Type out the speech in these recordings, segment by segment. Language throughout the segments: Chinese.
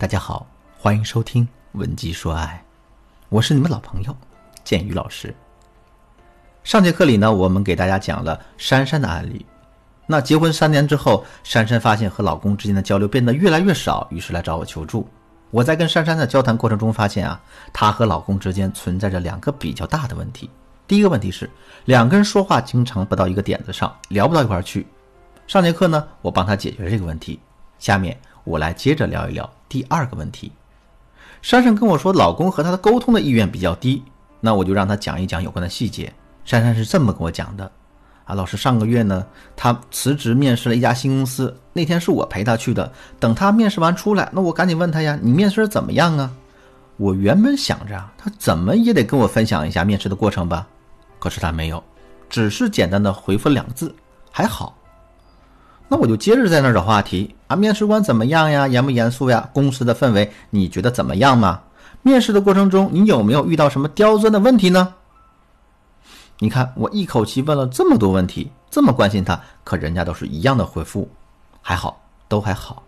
大家好，欢迎收听《文姬说爱》，我是你们老朋友建宇老师。上节课里呢，我们给大家讲了珊珊的案例。那结婚三年之后，珊珊发现和老公之间的交流变得越来越少，于是来找我求助。我在跟珊珊的交谈过程中发现啊，她和老公之间存在着两个比较大的问题。第一个问题是，两个人说话经常不到一个点子上，聊不到一块儿去。上节课呢，我帮她解决了这个问题。下面我来接着聊一聊第二个问题。珊珊跟我说，老公和她的沟通的意愿比较低，那我就让她讲一讲有关的细节。珊珊是这么跟我讲的：啊，老师，上个月呢，她辞职面试了一家新公司，那天是我陪她去的。等她面试完出来，那我赶紧问她呀，你面试怎么样啊？我原本想着她怎么也得跟我分享一下面试的过程吧，可是她没有，只是简单的回复两个字：还好。那我就接着在那儿找话题啊，面试官怎么样呀？严不严肃呀？公司的氛围你觉得怎么样吗？面试的过程中你有没有遇到什么刁钻的问题呢？你看我一口气问了这么多问题，这么关心他，可人家都是一样的回复，还好，都还好。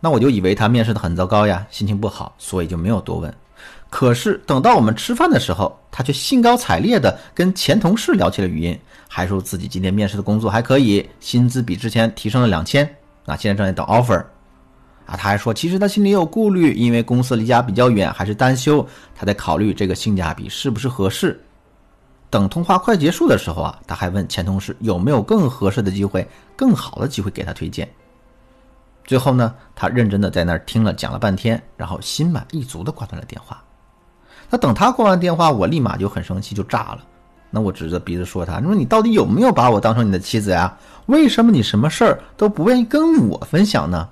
那我就以为他面试的很糟糕呀，心情不好，所以就没有多问。可是等到我们吃饭的时候，他却兴高采烈地跟前同事聊起了语音，还说自己今天面试的工作还可以，薪资比之前提升了两千，啊，现在正在等 offer。啊，他还说其实他心里有顾虑，因为公司离家比较远，还是单休，他在考虑这个性价比是不是合适。等通话快结束的时候啊，他还问前同事有没有更合适的机会、更好的机会给他推荐。最后呢，他认真的在那儿听了讲了半天，然后心满意足的挂断了电话。那等他挂完电话，我立马就很生气，就炸了。那我指着鼻子说他，你说你到底有没有把我当成你的妻子呀？为什么你什么事儿都不愿意跟我分享呢？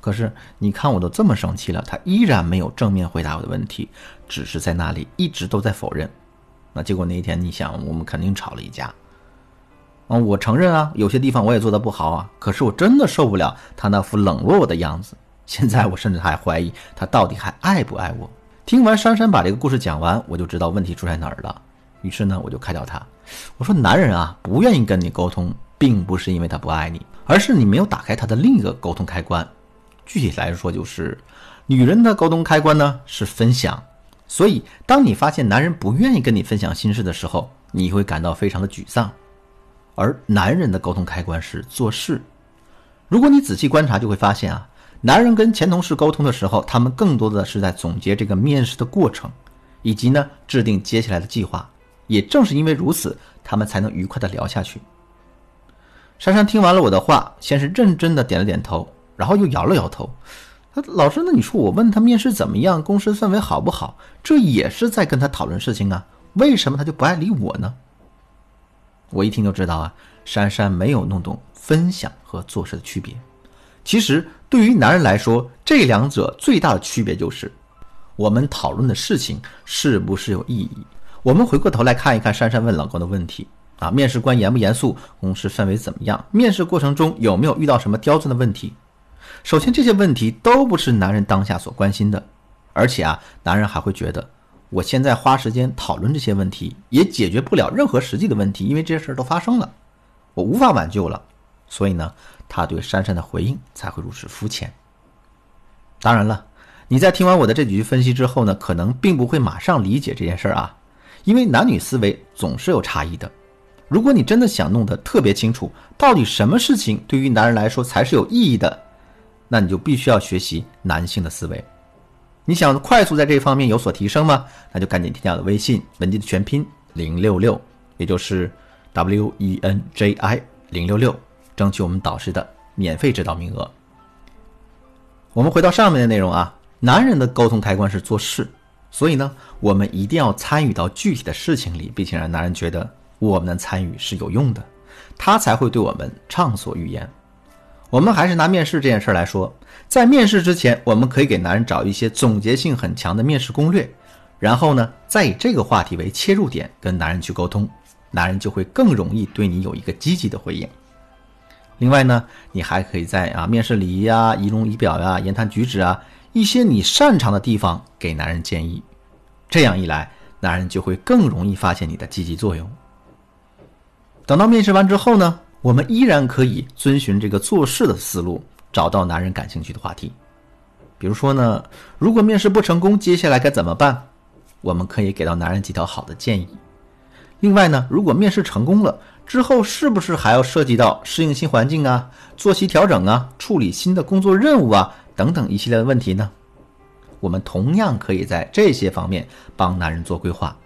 可是你看我都这么生气了，他依然没有正面回答我的问题，只是在那里一直都在否认。那结果那一天，你想我们肯定吵了一架。嗯，我承认啊，有些地方我也做的不好啊。可是我真的受不了他那副冷落我的样子。现在我甚至还怀疑他到底还爱不爱我。听完珊珊把这个故事讲完，我就知道问题出在哪儿了。于是呢，我就开导他，我说：“男人啊，不愿意跟你沟通，并不是因为他不爱你，而是你没有打开他的另一个沟通开关。具体来说，就是女人的沟通开关呢是分享。所以，当你发现男人不愿意跟你分享心事的时候，你会感到非常的沮丧。而男人的沟通开关是做事。如果你仔细观察，就会发现啊。”男人跟前同事沟通的时候，他们更多的是在总结这个面试的过程，以及呢制定接下来的计划。也正是因为如此，他们才能愉快的聊下去。珊珊听完了我的话，先是认真的点了点头，然后又摇了摇头。他老师，那你说我问他面试怎么样，公司氛围好不好，这也是在跟他讨论事情啊？为什么他就不爱理我呢？我一听就知道啊，珊珊没有弄懂分享和做事的区别。其实，对于男人来说，这两者最大的区别就是，我们讨论的事情是不是有意义。我们回过头来看一看珊珊问老公的问题啊：面试官严不严肃？公司氛围怎么样？面试过程中有没有遇到什么刁钻的问题？首先，这些问题都不是男人当下所关心的，而且啊，男人还会觉得，我现在花时间讨论这些问题，也解决不了任何实际的问题，因为这些事儿都发生了，我无法挽救了。所以呢？他对珊珊的回应才会如此肤浅。当然了，你在听完我的这几句分析之后呢，可能并不会马上理解这件事儿啊，因为男女思维总是有差异的。如果你真的想弄得特别清楚，到底什么事情对于男人来说才是有意义的，那你就必须要学习男性的思维。你想快速在这方面有所提升吗？那就赶紧添加我的微信文姬的全拼零六六，也就是 W E N J I 零六六。争取我们导师的免费指导名额。我们回到上面的内容啊，男人的沟通开关是做事，所以呢，我们一定要参与到具体的事情里，并且让男人觉得我们的参与是有用的，他才会对我们畅所欲言。我们还是拿面试这件事来说，在面试之前，我们可以给男人找一些总结性很强的面试攻略，然后呢，再以这个话题为切入点跟男人去沟通，男人就会更容易对你有一个积极的回应。另外呢，你还可以在啊面试礼仪啊、仪容仪表呀、言谈举止啊一些你擅长的地方给男人建议，这样一来，男人就会更容易发现你的积极作用。等到面试完之后呢，我们依然可以遵循这个做事的思路，找到男人感兴趣的话题。比如说呢，如果面试不成功，接下来该怎么办？我们可以给到男人几条好的建议。另外呢，如果面试成功了之后，是不是还要涉及到适应新环境啊、作息调整啊、处理新的工作任务啊等等一系列的问题呢？我们同样可以在这些方面帮男人做规划。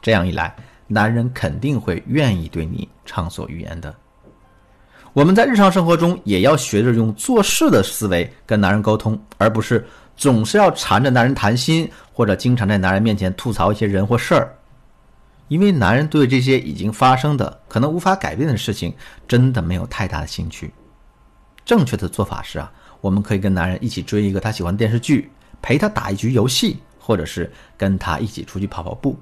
这样一来，男人肯定会愿意对你畅所欲言的。我们在日常生活中也要学着用做事的思维跟男人沟通，而不是总是要缠着男人谈心，或者经常在男人面前吐槽一些人或事儿。因为男人对这些已经发生的、可能无法改变的事情，真的没有太大的兴趣。正确的做法是啊，我们可以跟男人一起追一个他喜欢的电视剧，陪他打一局游戏，或者是跟他一起出去跑跑步。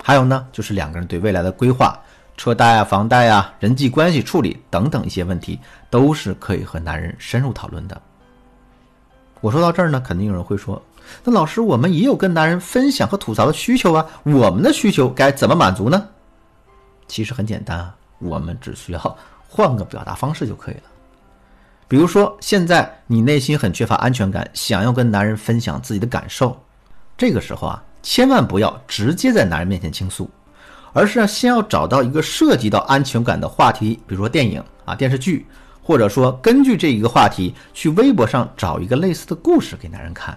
还有呢，就是两个人对未来的规划。车贷啊、房贷啊、人际关系处理等等一些问题，都是可以和男人深入讨论的。我说到这儿呢，肯定有人会说：“那老师，我们也有跟男人分享和吐槽的需求啊，我们的需求该怎么满足呢？”其实很简单啊，我们只需要换个表达方式就可以了。比如说，现在你内心很缺乏安全感，想要跟男人分享自己的感受，这个时候啊，千万不要直接在男人面前倾诉。而是要先要找到一个涉及到安全感的话题，比如说电影啊、电视剧，或者说根据这一个话题去微博上找一个类似的故事给男人看。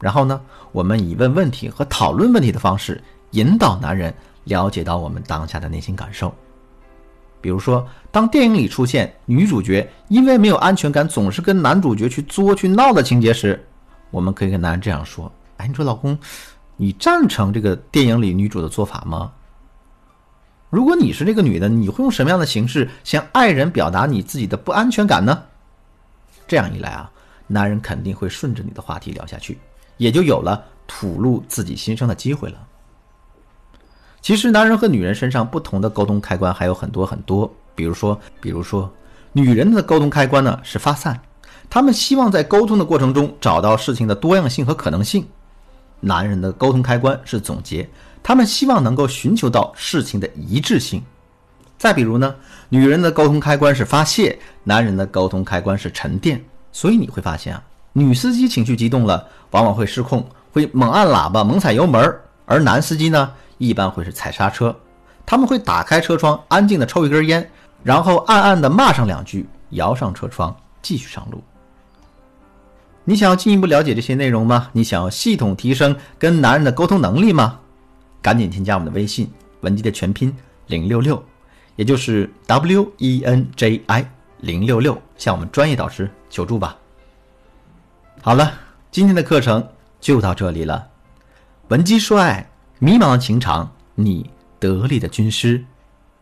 然后呢，我们以问问题和讨论问题的方式引导男人了解到我们当下的内心感受。比如说，当电影里出现女主角因为没有安全感，总是跟男主角去作去闹的情节时，我们可以跟男人这样说：“哎，你说老公，你赞成这个电影里女主的做法吗？”如果你是这个女的，你会用什么样的形式向爱人表达你自己的不安全感呢？这样一来啊，男人肯定会顺着你的话题聊下去，也就有了吐露自己心声的机会了。其实，男人和女人身上不同的沟通开关还有很多很多，比如说，比如说，女人的沟通开关呢是发散，他们希望在沟通的过程中找到事情的多样性和可能性；男人的沟通开关是总结。他们希望能够寻求到事情的一致性。再比如呢，女人的沟通开关是发泄，男人的沟通开关是沉淀。所以你会发现啊，女司机情绪激动了，往往会失控，会猛按喇叭、猛踩油门；而男司机呢，一般会是踩刹车。他们会打开车窗，安静的抽一根烟，然后暗暗的骂上两句，摇上车窗，继续上路。你想要进一步了解这些内容吗？你想要系统提升跟男人的沟通能力吗？赶紧添加我们的微信文姬的全拼零六六，也就是 W E N J I 零六六，向我们专业导师求助吧。好了，今天的课程就到这里了。文姬说爱，迷茫的情场，你得力的军师，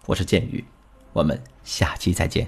我是剑宇，我们下期再见。